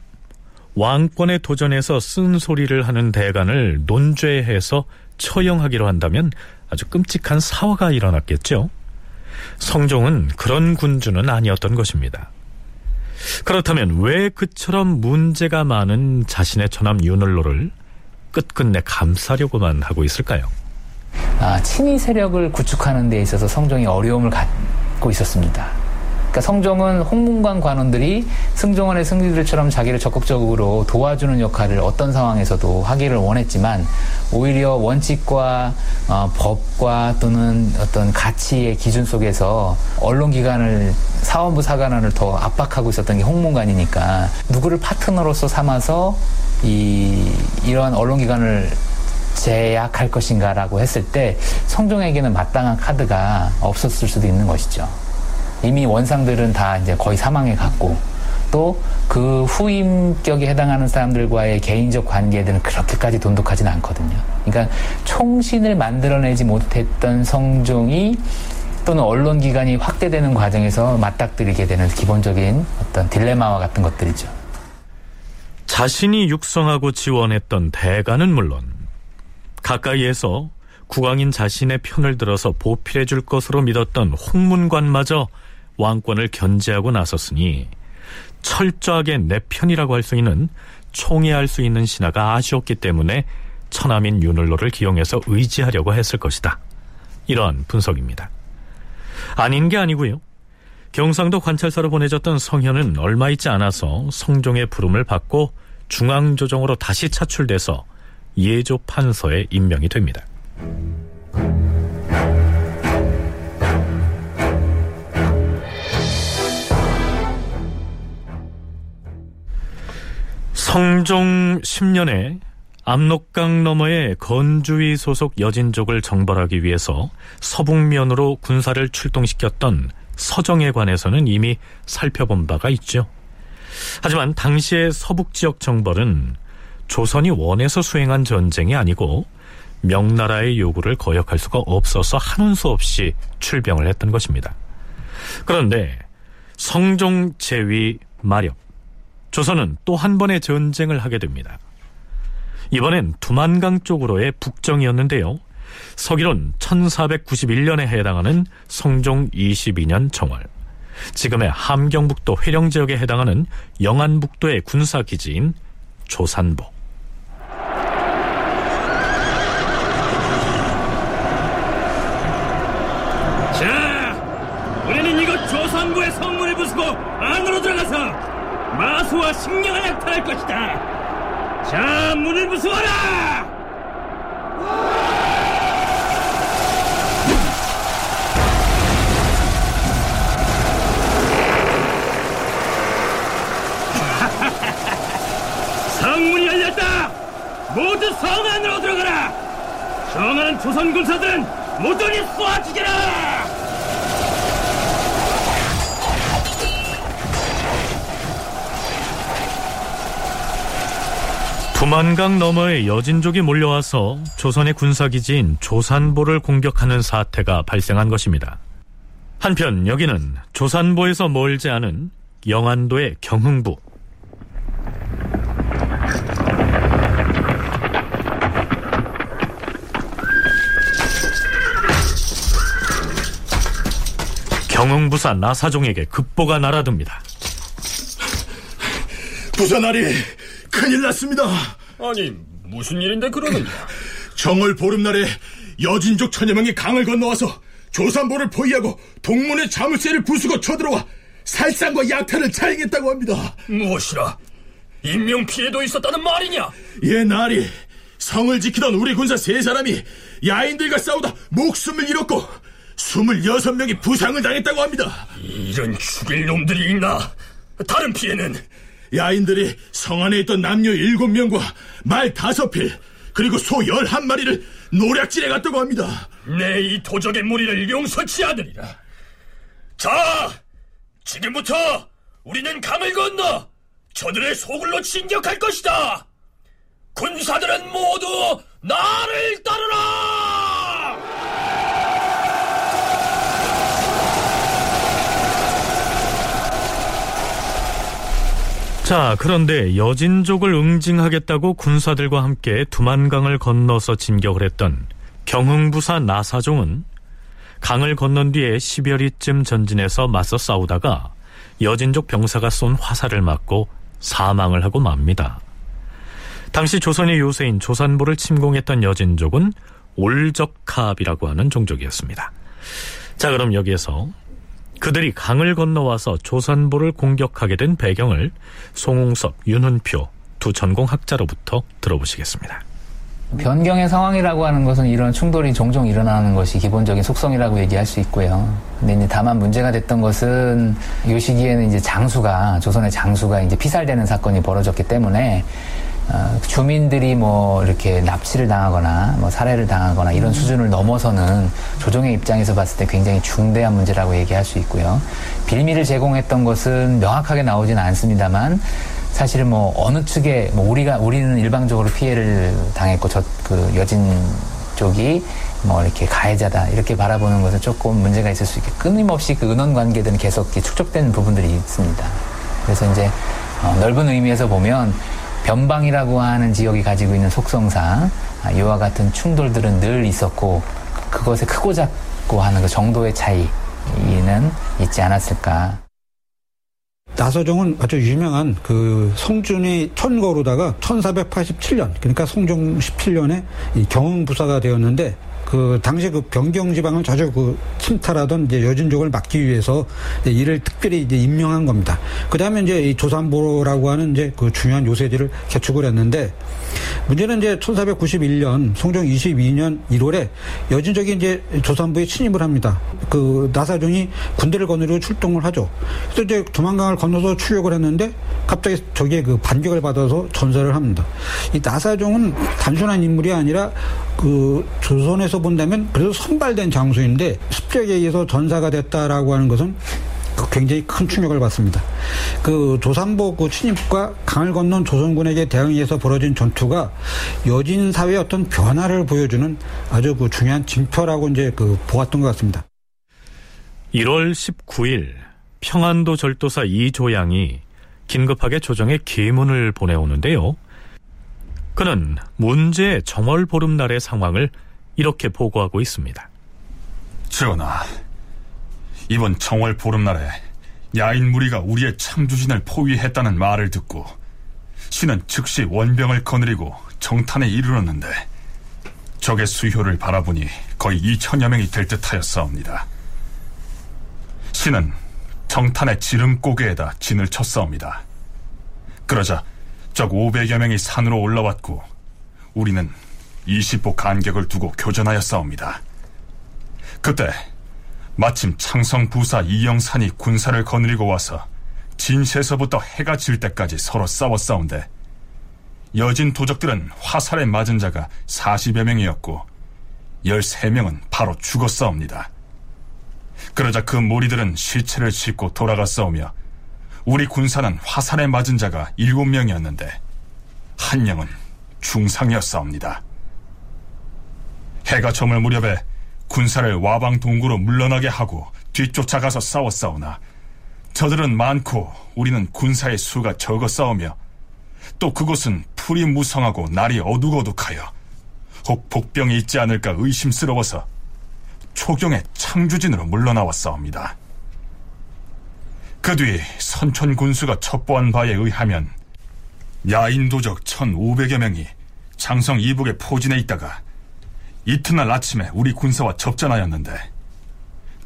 왕권에 도전해서 쓴소리를 하는 대간을 논죄해서 처형하기로 한다면 아주 끔찍한 사화가 일어났겠죠. 성종은 그런 군주는 아니었던 것입니다. 그렇다면 왜 그처럼 문제가 많은 자신의 처남 윤을로를 끝끝내 감싸려고만 하고 있을까요? 아, 친위 세력을 구축하는 데 있어서 성종이 어려움을 갖고 있었습니다. 그러니까 성종은 홍문관 관원들이 승종원의 승리들처럼 자기를 적극적으로 도와주는 역할을 어떤 상황에서도 하기를 원했지만 오히려 원칙과 어, 법과 또는 어떤 가치의 기준 속에서 언론기관을 사원부 사관원을 더 압박하고 있었던 게 홍문관이니까 누구를 파트너로서 삼아서 이 이러한 언론기관을 제약할 것인가라고 했을 때 성종에게는 마땅한 카드가 없었을 수도 있는 것이죠. 이미 원상들은 다 이제 거의 사망에 갔고 또 그 후임격에 해당하는 사람들과의 개인적 관계들은 그렇게까지 돈독하진 않거든요. 그러니까 총신을 만들어내지 못했던 성종이 또는 언론기관이 확대되는 과정에서 맞닥뜨리게 되는 기본적인 어떤 딜레마와 같은 것들이죠. 자신이 육성하고 지원했던 대가는 물론 가까이에서 국왕인 자신의 편을 들어서 보필해 줄 것으로 믿었던 홍문관마저 왕권을 견제하고 나섰으니 철저하게 내 편이라고 할 수 있는 총애할 수 있는 신하가 아쉬웠기 때문에 천하민 윤을로를 기용해서 의지하려고 했을 것이다. 이러한 분석입니다. 아닌 게 아니고요. 경상도 관찰사로 보내졌던 성현은 얼마 있지 않아서 성종의 부름을 받고 중앙조정으로 다시 차출돼서 예조 판서에 임명이 됩니다. 성종 10년에 압록강 너머의 건주위 소속 여진족을 정벌하기 위해서 서북면으로 군사를 출동시켰던 서정에 관해서는 이미 살펴본 바가 있죠. 하지만 당시의 서북 지역 정벌은 조선이 원해서 수행한 전쟁이 아니고 명나라의 요구를 거역할 수가 없어서 한운 수 없이 출병을 했던 것입니다. 그런데 성종 제위 마렵 조선은 또 한 번의 전쟁을 하게 됩니다. 이번엔 두만강 쪽으로의 북정이었는데요. 서기론 1491년에 해당하는 성종 22년 정월. 지금의 함경북도 회령 지역에 해당하는 영안북도의 군사기지인 조산보. 자, 우리는 이곳 조선부의 성문을 부수고 안으로 들어가서 마수와 식량을 약탈할 것이다. 자, 문을 부수어라! 성문이 열렸다! 모두 성 안으로 들어가라! 정하는 조선 군사들은 모조리 쏘아죽여라! 두만강 너머의 여진족이 몰려와서 조선의 군사기지인 조산보를 공격하는 사태가 발생한 것입니다. 한편 여기는 조산보에서 멀지 않은 영안도의 경흥부. 경흥부사 나사종에게 급보가 날아듭니다. 부산아리 큰일 났습니다. 아니 무슨 일인데 그러느냐? 정월 보름날에 여진족 천여 명이 강을 건너와서 조산보를 포위하고 동문의 자물쇠를 부수고 쳐들어와 살상과 약탈을 자행했다고 합니다. 무엇이라? 인명 피해도 있었다는 말이냐? 예, 나리. 성을 지키던 우리 군사 세 사람이 야인들과 싸우다 목숨을 잃었고 스물여섯 명이 부상을 당했다고 합니다. 이런 죽일 놈들이 있나? 다른 피해는? 야인들이 성 안에 있던 남녀 일곱 명과 말 다섯 필 그리고 소 열한 마리를 노략질해 갔다고 합니다. 내 이 도적의 무리를 용서치 않으리라. 자, 지금부터 우리는 강을 건너 저들의 소굴로 진격할 것이다. 군사들은 모두 나를 따르라! 자, 그런데 여진족을 응징하겠다고 군사들과 함께 두만강을 건너서 진격을 했던 경흥부사 나사종은 강을 건넌 뒤에 10여리쯤 전진해서 맞서 싸우다가 여진족 병사가 쏜 화살을 맞고 사망을 하고 맙니다. 당시 조선의 요새인 조산보를 침공했던 여진족은 올적합이라고 하는 종족이었습니다. 자, 그럼 여기에서 그들이 강을 건너와서 조선보를 공격하게 된 배경을 송웅섭, 윤훈표 두 전공학자로부터 들어보시겠습니다. 변경의 상황이라고 하는 것은 이런 충돌이 종종 일어나는 것이 기본적인 속성이라고 얘기할 수 있고요. 근데 이제 다만 문제가 됐던 것은 이 시기에는 이제 장수가 조선의 장수가 이제 피살되는 사건이 벌어졌기 때문에 어, 주민들이 뭐 이렇게 납치를 당하거나 뭐 살해를 당하거나 이런 음. 수준을 넘어서는 조정의 입장에서 봤을 때 굉장히 중대한 문제라고 얘기할 수 있고요. 빌미를 제공했던 것은 명확하게 나오지는 않습니다만 사실은 뭐 어느 측에 뭐 우리가 우리는 일방적으로 피해를 당했고 저 그 여진 쪽이 뭐 이렇게 가해자다 이렇게 바라보는 것은 조금 문제가 있을 수 있게 끊임없이 그 은원 관계들은 계속 축적된 부분들이 있습니다. 그래서 이제 어, 넓은 의미에서 보면 변방이라고 하는 지역이 가지고 있는 속성상 아, 이와 같은 충돌들은 늘 있었고 그것에 크고 작고 하는 그 정도의 차이는 있지 않았을까. 나서종은 아주 유명한 그 성준이 천거로다가 1487년 그러니까 성종 17년에 이 경흥 부사가 되었는데 그 당시 그 변경 지방을 자주 그 침탈하던 이제 여진족을 막기 위해서 이를 특별히 이제 임명한 겁니다. 그 다음에 이제 이 조산보라고 하는 이제 그 중요한 요새지를 개축을 했는데 문제는 이제 1491년 성종 22년 1월에 여진족이 이제 조산부에 침입을 합니다. 그 나사종이 군대를 거느리고 출동을 하죠. 그래서 이제 두만강을 건너서 추격을 했는데 갑자기 저기에 그 반격을 받아서 전사를 합니다. 이 나사종은 단순한 인물이 아니라 그 조선에서 본다면 그래도 선발된 장수인데 습격에 의해서 전사가 됐다라고 하는 것은 그 굉장히 큰 충격을 받습니다. 그 조산보 그 침입과 강을 건넌 조선군에게 대응해서 벌어진 전투가 여진 사회의 어떤 변화를 보여주는 아주 그 중요한 징표라고 이제 그 보았던 것 같습니다. 1월 19일 평안도 절도사 이조양이 긴급하게 조정에 계문을 보내오는데요. 그는 문제 정월 보름날의 상황을 이렇게 보고하고 있습니다. 전하, 이번 정월 보름날에 야인 무리가 우리의 창주신을 포위했다는 말을 듣고 신은 즉시 원병을 거느리고 정탄에 이르렀는데 적의 수효를 바라보니 거의 2천여 명이 될 듯하였사옵니다. 신은 정탄의 지름 고개에다 진을 쳤사옵니다. 그러자 적 500여 명이 산으로 올라왔고 우리는 20보 간격을 두고 교전하였사옵니다. 그때 마침 창성 부사 이영산이 군사를 거느리고 와서 진시에서부터 해가 질 때까지 서로 싸웠사온데 여진 도적들은 화살에 맞은 자가 40여 명이었고 13명은 바로 죽었사옵니다. 그러자 그 무리들은 시체를 싣고 돌아갔사오며 우리 군사는 화살에 맞은 자가 7명이었는데 한 명은 중상이었사옵니다. 해가 저물 무렵에 군사를 와방 동구로 물러나게 하고 뒤쫓아가서 싸웠사오나 저들은 많고 우리는 군사의 수가 적어 싸우며 또 그곳은 풀이 무성하고 날이 어둑어둑하여 혹 복병이 있지 않을까 의심스러워서 초경의 창주진으로 물러나왔사옵니다. 그 뒤 선촌 군수가 첩보한 바에 의하면 야인 도적 1,500여 명이 장성 이북의 포진에 있다가 이튿날 아침에 우리 군사와 접전하였는데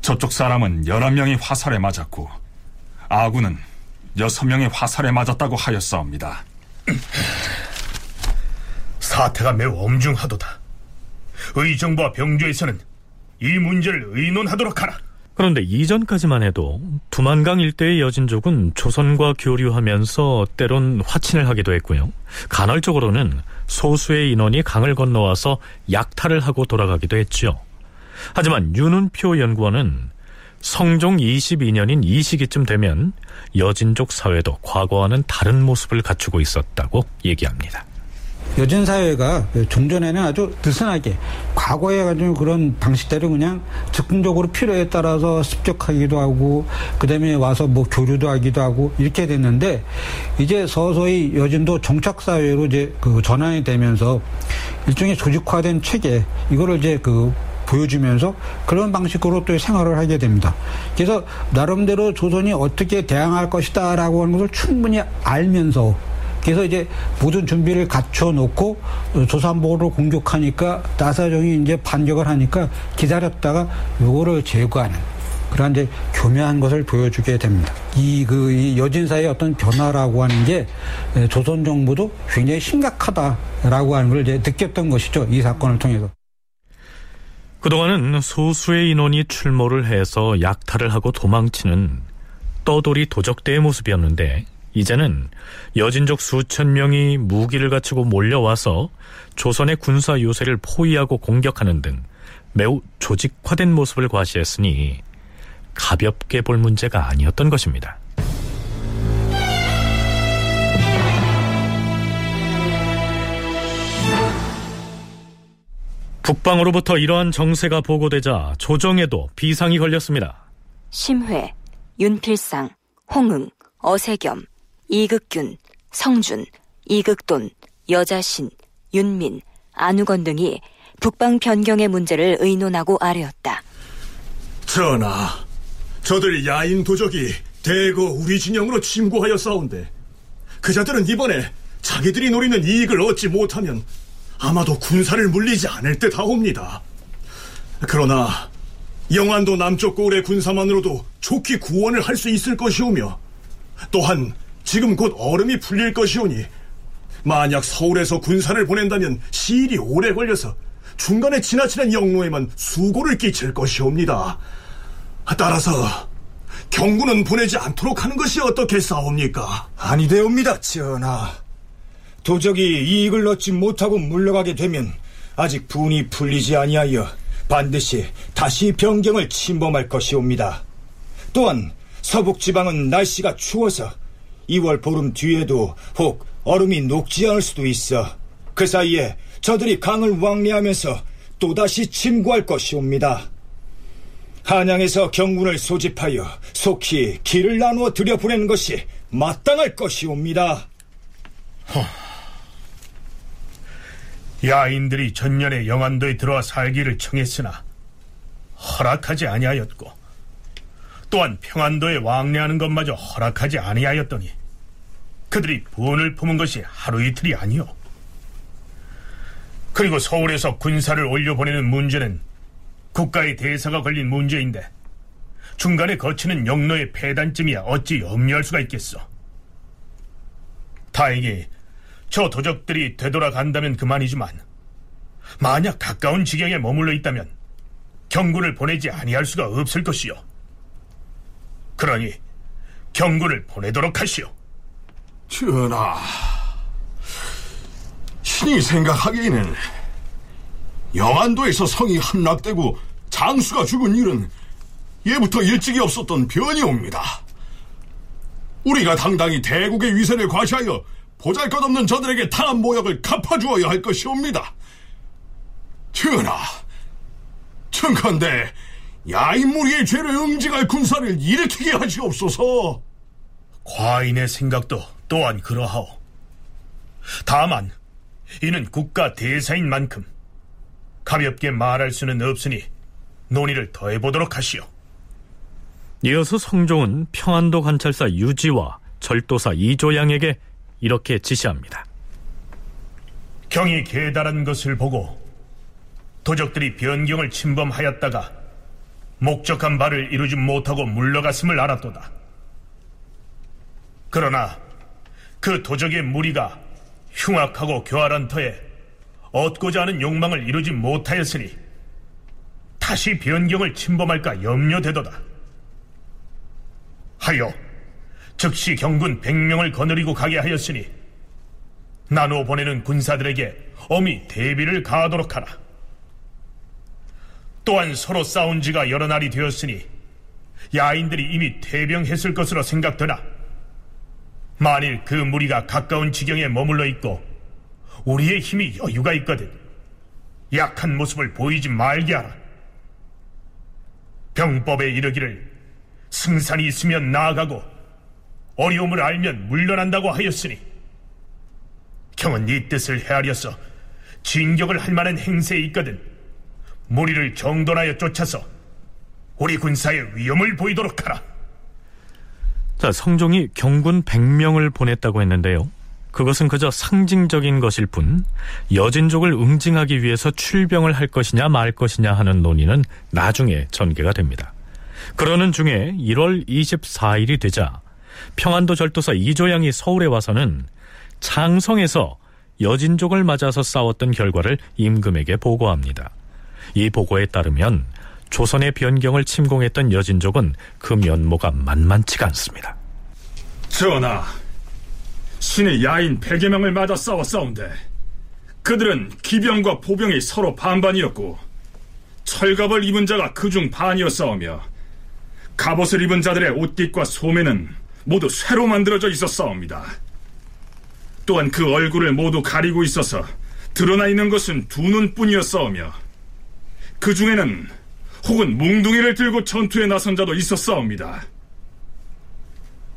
저쪽 사람은 11명이 화살에 맞았고 아군은 6명이 화살에 맞았다고 하였사옵니다. 사태가 매우 엄중하도다. 의정부와 병조에서는 이 문제를 의논하도록 하라. 그런데 이전까지만 해도 두만강 일대의 여진족은 조선과 교류하면서 때론 화친을 하기도 했고요. 간헐적으로는 소수의 인원이 강을 건너와서 약탈을 하고 돌아가기도 했죠. 하지만 윤은표 연구원은 성종 22년인 이 시기쯤 되면 여진족 사회도 과거와는 다른 모습을 갖추고 있었다고 얘기합니다. 여진 사회가 종전에는 아주 느슨하게 과거에 가지고 그런 방식대로 그냥 즉흥적으로 필요에 따라서 습격하기도 하고 그다음에 와서 뭐 교류도 하기도 하고 이렇게 됐는데 이제 서서히 여진도 정착 사회로 이제 그 전환이 되면서 일종의 조직화된 체계 이거를 이제 그 보여주면서 그런 방식으로 또 생활을 하게 됩니다. 그래서 나름대로 조선이 어떻게 대항할 것이다라고 하는 것을 충분히 알면서 그래서 이제 모든 준비를 갖춰 놓고 조산보를 공격하니까 나사정이 이제 반격을 하니까 기다렸다가 요거를 제거하는 그런 이제 교묘한 것을 보여주게 됩니다. 이 그 이 여진사의 어떤 변화라고 하는 게 조선 정부도 굉장히 심각하다라고 하는 걸 이제 느꼈던 것이죠. 이 사건을 통해서. 그동안은 소수의 인원이 출몰을 해서 약탈을 하고 도망치는 떠돌이 도적대의 모습이었는데 이제는 여진족 수천 명이 무기를 갖추고 몰려와서 조선의 군사 요새를 포위하고 공격하는 등 매우 조직화된 모습을 과시했으니 가볍게 볼 문제가 아니었던 것입니다. 북방으로부터 이러한 정세가 보고되자 조정에도 비상이 걸렸습니다. 심회, 윤필상, 홍응, 어세겸, 이극균, 성준, 이극돈, 여자신, 윤민, 안우건 등이 북방 변경의 문제를 의논하고 아뢰었다. 전하, 저들 야인 도적이 대거 우리 진영으로 침공하여 싸운데 그 자들은 이번에 자기들이 노리는 이익을 얻지 못하면 아마도 군사를 물리지 않을 듯 하옵니다. 그러나 영안도 남쪽 고을의 군사만으로도 좋게 구원을 할 수 있을 것이오며 또한 지금 곧 얼음이 풀릴 것이오니 만약 서울에서 군사를 보낸다면 시일이 오래 걸려서 중간에 지나치는 영로에만 수고를 끼칠 것이옵니다. 따라서 경군은 보내지 않도록 하는 것이 어떻겠사옵니까? 아니되옵니다, 전하. 도적이 이익을 얻지 못하고 물러가게 되면 아직 분이 풀리지 아니하여 반드시 다시 변경을 침범할 것이옵니다. 또한 서북 지방은 날씨가 추워서 2월 보름 뒤에도 혹 얼음이 녹지 않을 수도 있어 그 사이에 저들이 강을 왕래하면서 또다시 침구할 것이옵니다. 한양에서 경군을 소집하여 속히 길을 나누어 들여보내는 것이 마땅할 것이옵니다. 허. 야인들이 전년에 영안도에 들어와 살기를 청했으나 허락하지 아니하였고 또한 평안도에 왕래하는 것마저 허락하지 아니하였더니 그들이 분을 품은 것이 하루 이틀이 아니오. 그리고 서울에서 군사를 올려보내는 문제는 국가의 대사가 걸린 문제인데 중간에 거치는 영로의 폐단쯤이야 어찌 염려할 수가 있겠어. 다행히 저 도적들이 되돌아간다면 그만이지만 만약 가까운 지경에 머물러 있다면 경군을 보내지 아니할 수가 없을 것이요. 그러니 경군을 보내도록 하시오. 전하, 신이 생각하기에는 영안도에서 성이 함락되고 장수가 죽은 일은 예부터 일찍이 없었던 변이옵니다. 우리가 당당히 대국의 위세를 과시하여 보잘것없는 저들에게 당한 모욕을 갚아주어야 할 것이옵니다. 전하, 청컨대 야인무리의 죄를 응징할 군사를 일으키게 하시옵소서. 과인의 생각도 또한 그러하오. 다만 이는 국가 대사인 만큼 가볍게 말할 수는 없으니 논의를 더해보도록 하시오. 이어서 성종은 평안도 관찰사 유지와 절도사 이조양에게 이렇게 지시합니다. 경이 계달한 것을 보고 도적들이 변경을 침범하였다가 목적한 바를 이루지 못하고 물러갔음을 알았도다. 그러나 그 도적의 무리가 흉악하고 교활한 터에 얻고자 하는 욕망을 이루지 못하였으니 다시 변경을 침범할까 염려되도다. 하여 즉시 경군 100명을 거느리고 가게 하였으니 나누어 보내는 군사들에게 엄히 대비를 가하도록 하라. 또한 서로 싸운 지가 여러 날이 되었으니 야인들이 이미 퇴병했을 것으로 생각되나 만일 그 무리가 가까운 지경에 머물러 있고 우리의 힘이 여유가 있거든 약한 모습을 보이지 말게 하라. 병법에 이르기를 승산이 있으면 나아가고 어려움을 알면 물러난다고 하였으니 경은 네 뜻을 헤아려서 진격을 할 만한 행세에 있거든 무리를 정돈하여 쫓아서 우리 군사의 위험을 보이도록 하라. 자, 성종이 경군 100명을 보냈다고 했는데요. 그것은 그저 상징적인 것일 뿐 여진족을 응징하기 위해서 출병을 할 것이냐 말 것이냐 하는 논의는 나중에 전개가 됩니다. 그러는 중에 1월 24일이 되자 평안도 절도사 이조양이 서울에 와서는 창성에서 여진족을 맞아서 싸웠던 결과를 임금에게 보고합니다. 이 보고에 따르면 조선의 변경을 침공했던 여진족은 그 면모가 만만치가 않습니다. 전하, 신의 야인 100여 명을 맞아 싸워 싸운데 그들은 기병과 보병이 서로 반반이었고 철갑을 입은 자가 그중 반이었사오며 갑옷을 입은 자들의 옷깃과 소매는 모두 쇠로 만들어져 있었사옵니다. 또한 그 얼굴을 모두 가리고 있어서 드러나 있는 것은 두 눈뿐이었사오며 그 중에는 혹은 뭉둥이를 들고 전투에 나선 자도 있었사옵니다.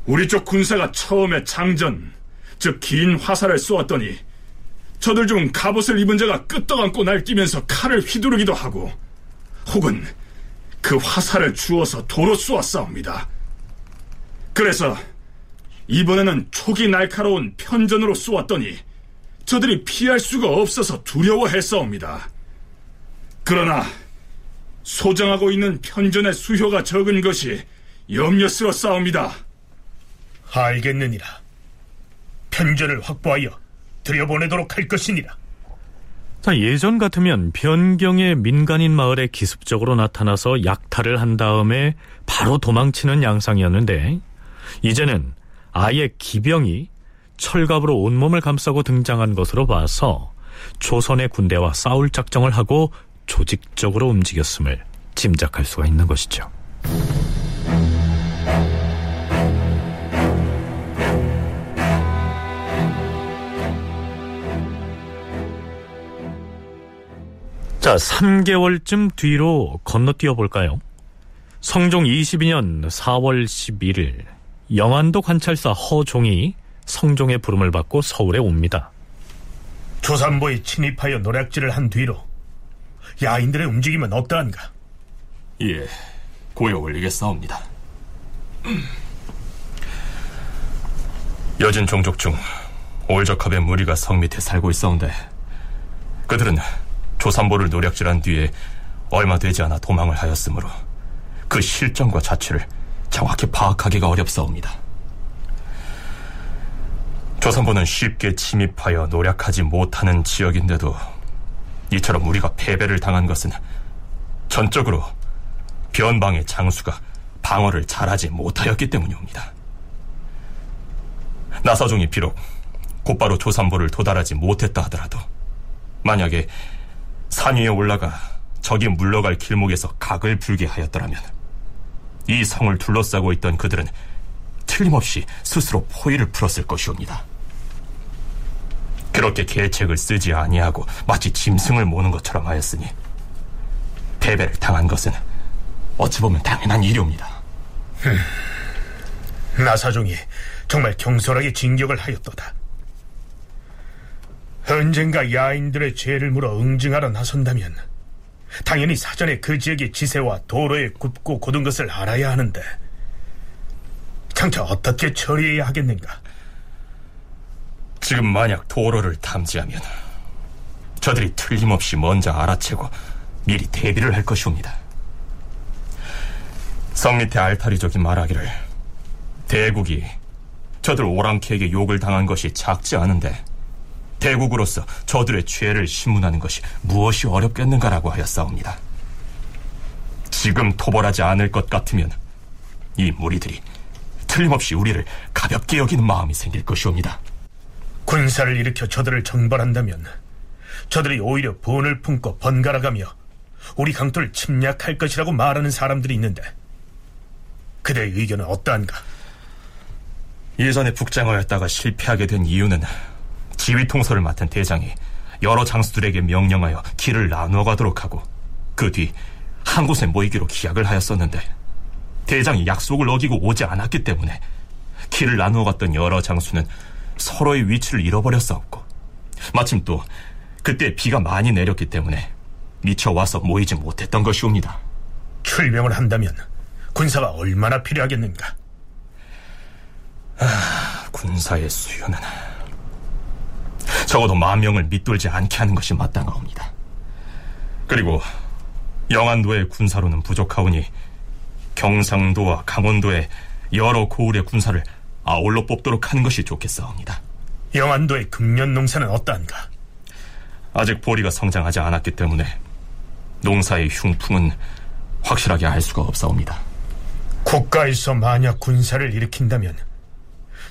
우리 쪽 군사가 처음에 장전, 즉 긴 화살을 쏘았더니 저들 중 갑옷을 입은 자가 끄떡안고 날뛰면서 칼을 휘두르기도 하고 혹은 그 화살을 주어서 도로 쏘았사옵니다. 그래서 이번에는 촉이 날카로운 편전으로 쏘았더니 저들이 피할 수가 없어서 두려워했사옵니다. 그러나 소장하고 있는 편전의 수효가 적은 것이 염려스럽사옵니다. 알겠느니라. 편전을 확보하여 들여보내도록 할 것이니라. 자, 예전 같으면 변경의 민간인 마을에 기습적으로 나타나서 약탈을 한 다음에 바로 도망치는 양상이었는데, 이제는 아예 기병이 철갑으로 온몸을 감싸고 등장한 것으로 봐서 조선의 군대와 싸울 작정을 하고 조직적으로 움직였음을 짐작할 수가 있는 것이죠. 자, 3개월쯤 뒤로 건너뛰어 볼까요? 성종 22년 4월 11일 영안도 관찰사 허종이 성종의 부름을 받고 서울에 옵니다. 조산보에 침입하여 노략질을 한 뒤로 야인들의 움직임은 어떠한가? 예, 고여 올리겠사옵니다. 여진 종족 중 올적합의 무리가 성 밑에 살고 있어온데 그들은 조산보를 노략질한 뒤에 얼마 되지 않아 도망을 하였으므로 그 실정과 자취를 정확히 파악하기가 어렵사옵니다. 조선보는 쉽게 침입하여 노략하지 못하는 지역인데도 이처럼 우리가 패배를 당한 것은 전적으로 변방의 장수가 방어를 잘하지 못하였기 때문이옵니다. 나사종이 비록 곧바로 조산보를 도달하지 못했다 하더라도 만약에 산 위에 올라가 적이 물러갈 길목에서 각을 불게 하였더라면 이 성을 둘러싸고 있던 그들은 틀림없이 스스로 포위를 풀었을 것이옵니다. 그렇게 계책을 쓰지 아니하고 마치 짐승을 모는 것처럼 하였으니 패배를 당한 것은 어찌 보면 당연한 일이옵니다. 나사종이 정말 경솔하게 진격을 하였도다. 언젠가 야인들의 죄를 물어 응징하러 나선다면 당연히 사전에 그 지역의 지세와 도로의 굽고 고든 것을 알아야 하는데 장차 어떻게 처리해야 하겠는가? 지금 만약 도로를 탐지하면 저들이 틀림없이 먼저 알아채고 미리 대비를 할 것이옵니다. 성 밑에 알타리족이 말하기를 대국이 저들 오랑캐에게 욕을 당한 것이 작지 않은데 대국으로서 저들의 죄를 신문하는 것이 무엇이 어렵겠는가라고 하였사옵니다. 지금 토벌하지 않을 것 같으면 이 무리들이 틀림없이 우리를 가볍게 여기는 마음이 생길 것이옵니다. 군사를 일으켜 저들을 정벌한다면 저들이 오히려 본을 품고 번갈아가며 우리 강토를 침략할 것이라고 말하는 사람들이 있는데 그대의 의견은 어떠한가? 예전에 북장어였다가 실패하게 된 이유는 지휘 통솔을 맡은 대장이 여러 장수들에게 명령하여 길을 나누어 가도록 하고 그 뒤 한 곳에 모이기로 기약을 하였었는데 대장이 약속을 어기고 오지 않았기 때문에 길을 나누어 갔던 여러 장수는 서로의 위치를 잃어버렸사옵고 마침 또 그때 비가 많이 내렸기 때문에 미쳐 와서 모이지 못했던 것이옵니다. 출병을 한다면 군사가 얼마나 필요하겠는가? 아, 군사의 수요는 적어도 만 명을 밑돌지 않게 하는 것이 마땅하옵니다. 그리고 영안도의 군사로는 부족하오니 경상도와 강원도의 여러 고을의 군사를 아울러 뽑도록 하는 것이 좋겠사옵니다. 영안도의 금년 농사는 어떠한가? 아직 보리가 성장하지 않았기 때문에 농사의 흉풍은 확실하게 알 수가 없사옵니다. 국가에서 만약 군사를 일으킨다면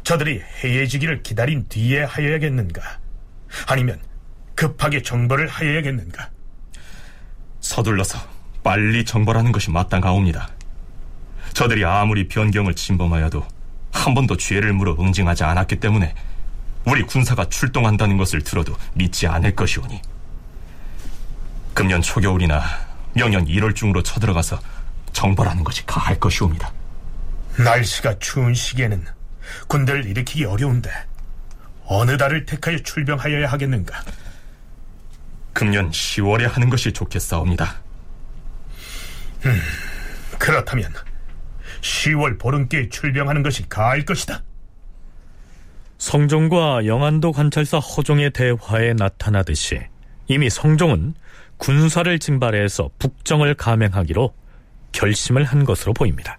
저들이 해해지기를 기다린 뒤에 하여야겠는가? 아니면 급하게 정벌을 하여야겠는가? 서둘러서 빨리 정벌하는 것이 마땅하옵니다. 저들이 아무리 변경을 침범하여도 한 번도 죄를 물어 응징하지 않았기 때문에 우리 군사가 출동한다는 것을 들어도 믿지 않을 것이오니 금년 초겨울이나 명년 1월 중으로 쳐들어가서 정벌하는 것이 가할 것이옵니다. 날씨가 추운 시기에는 군대를 일으키기 어려운데 어느 달을 택하여 출병하여야 하겠는가? 금년 10월에 하는 것이 좋겠사옵니다. 음, 그렇다면 10월 보름께 출병하는 것이 가할 것이다. 성종과 영안도 관찰사 허종의 대화에 나타나듯이 이미 성종은 군사를 징발해서 북정을 감행하기로 결심을 한 것으로 보입니다.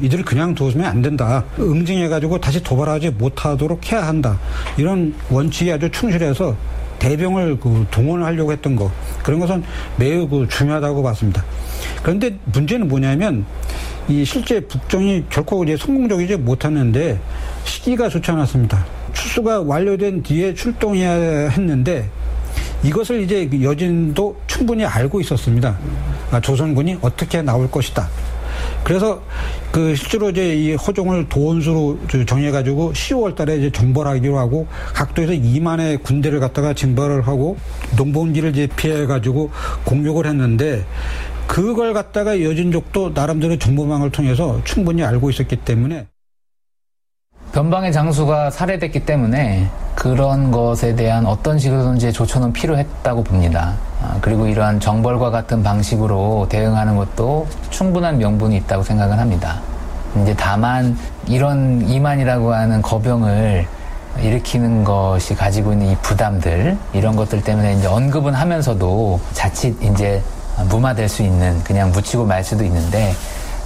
이들을 그냥 두면 안 된다. 응징해가지고 다시 도발하지 못하도록 해야 한다. 이런 원칙에 아주 충실해서 대병을 그 동원하려고 했던 거 그런 것은 매우 그 중요하다고 봤습니다. 그런데 문제는 뭐냐면 이 실제 북정이 결코 이제 성공적이지 못하는데 시기가 좋지 않았습니다. 출수가 완료된 뒤에 출동해야 했는데 이것을 이제 여진도 충분히 알고 있었습니다. 아, 조선군이 어떻게 나올 것이다. 그래서 그 실제로 이제 이 호종을 도원수로 정해가지고 10월 달에 이제 정벌하기로 하고 각도에서 2만의 군대를 갖다가 징벌을 하고 농번기를 이제 피해가지고 공격을 했는데 그걸 갖다가 여진족도 나름대로 정보망을 통해서 충분히 알고 있었기 때문에 변방의 장수가 살해됐기 때문에 그런 것에 대한 어떤 식으로든지 조처는 필요했다고 봅니다. 아, 그리고 이러한 정벌과 같은 방식으로 대응하는 것도 충분한 명분이 있다고 생각을 합니다. 이제 다만 이런 이만이라고 하는 거병을 일으키는 것이 가지고 있는 이 부담들 이런 것들 때문에 이제 언급은 하면서도 자칫 이제 무마될 수 있는 그냥 묻히고 말 수도 있는데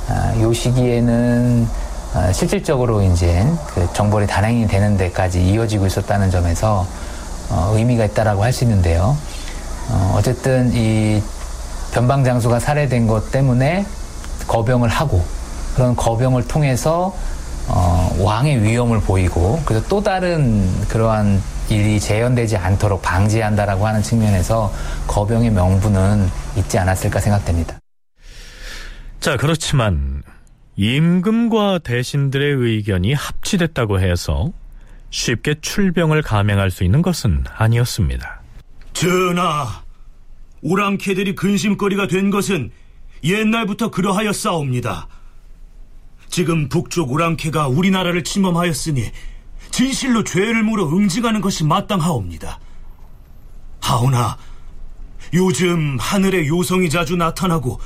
아, 요 시기에는 아, 실질적으로 이제 그 정벌이 단행이 되는 데까지 이어지고 있었다는 점에서 어, 의미가 있다라고 할 수 있는데요. 어, 어쨌든 이 변방 장수가 살해된 것 때문에 거병을 하고 그런 거병을 통해서 어, 왕의 위험을 보이고 그래서 또 다른 그러한 일이 재현되지 않도록 방지한다라고 하는 측면에서 거병의 명분은 있지 않았을까 생각됩니다. 자, 그렇지만 임금과 대신들의 의견이 합치됐다고 해서 쉽게 출병을 감행할 수 있는 것은 아니었습니다. 전하, 오랑캐들이 근심거리가 된 것은 옛날부터 그러하여 싸웁니다. 지금 북쪽 오랑캐가 우리나라를 침범하였으니 진실로 죄를 물어 응징하는 것이 마땅하옵니다. 하오나 요즘 하늘에 요성이 자주 나타나고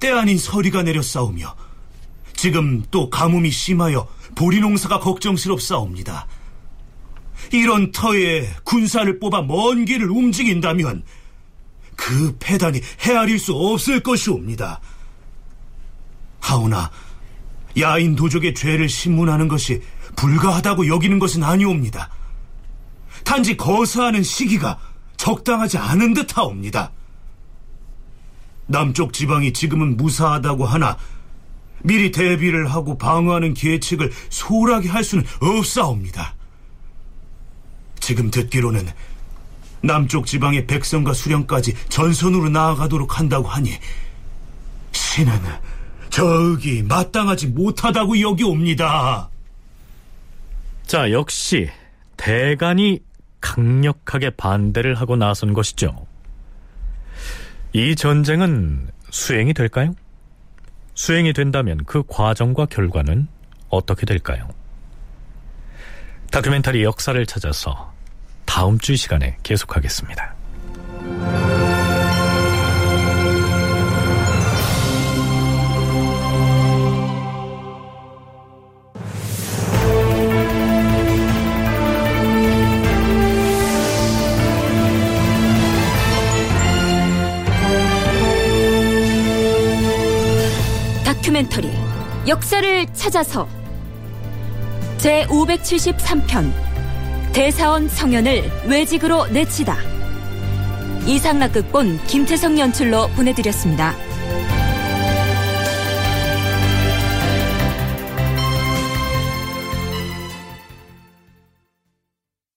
때 아닌 서리가 내려 싸우며 지금 또 가뭄이 심하여 보리 농사가 걱정스럽사옵니다. 이런 터에 군사를 뽑아 먼 길을 움직인다면 그 패단이 헤아릴 수 없을 것이옵니다. 하오나 야인 도적의 죄를 신문하는 것이 불가하다고 여기는 것은 아니옵니다. 단지 거사하는 시기가 적당하지 않은 듯하옵니다. 남쪽 지방이 지금은 무사하다고 하나 미리 대비를 하고 방어하는 계책을 소홀하게 할 수는 없사옵니다. 지금 듣기로는 남쪽 지방의 백성과 수령까지 전선으로 나아가도록 한다고 하니 신은 저기 마땅하지 못하다고 여기옵니다. 자, 역시 대간이 강력하게 반대를 하고 나선 것이죠. 이 전쟁은 수행이 될까요? 수행이 된다면 그 과정과 결과는 어떻게 될까요? 다큐멘터리 역사를 찾아서 다음 주 시간에 계속하겠습니다. 다큐멘터리 역사를 찾아서 제 573편 대사원 성현을 외직으로 내치다 이상락 극본 김태성 연출로 보내드렸습니다.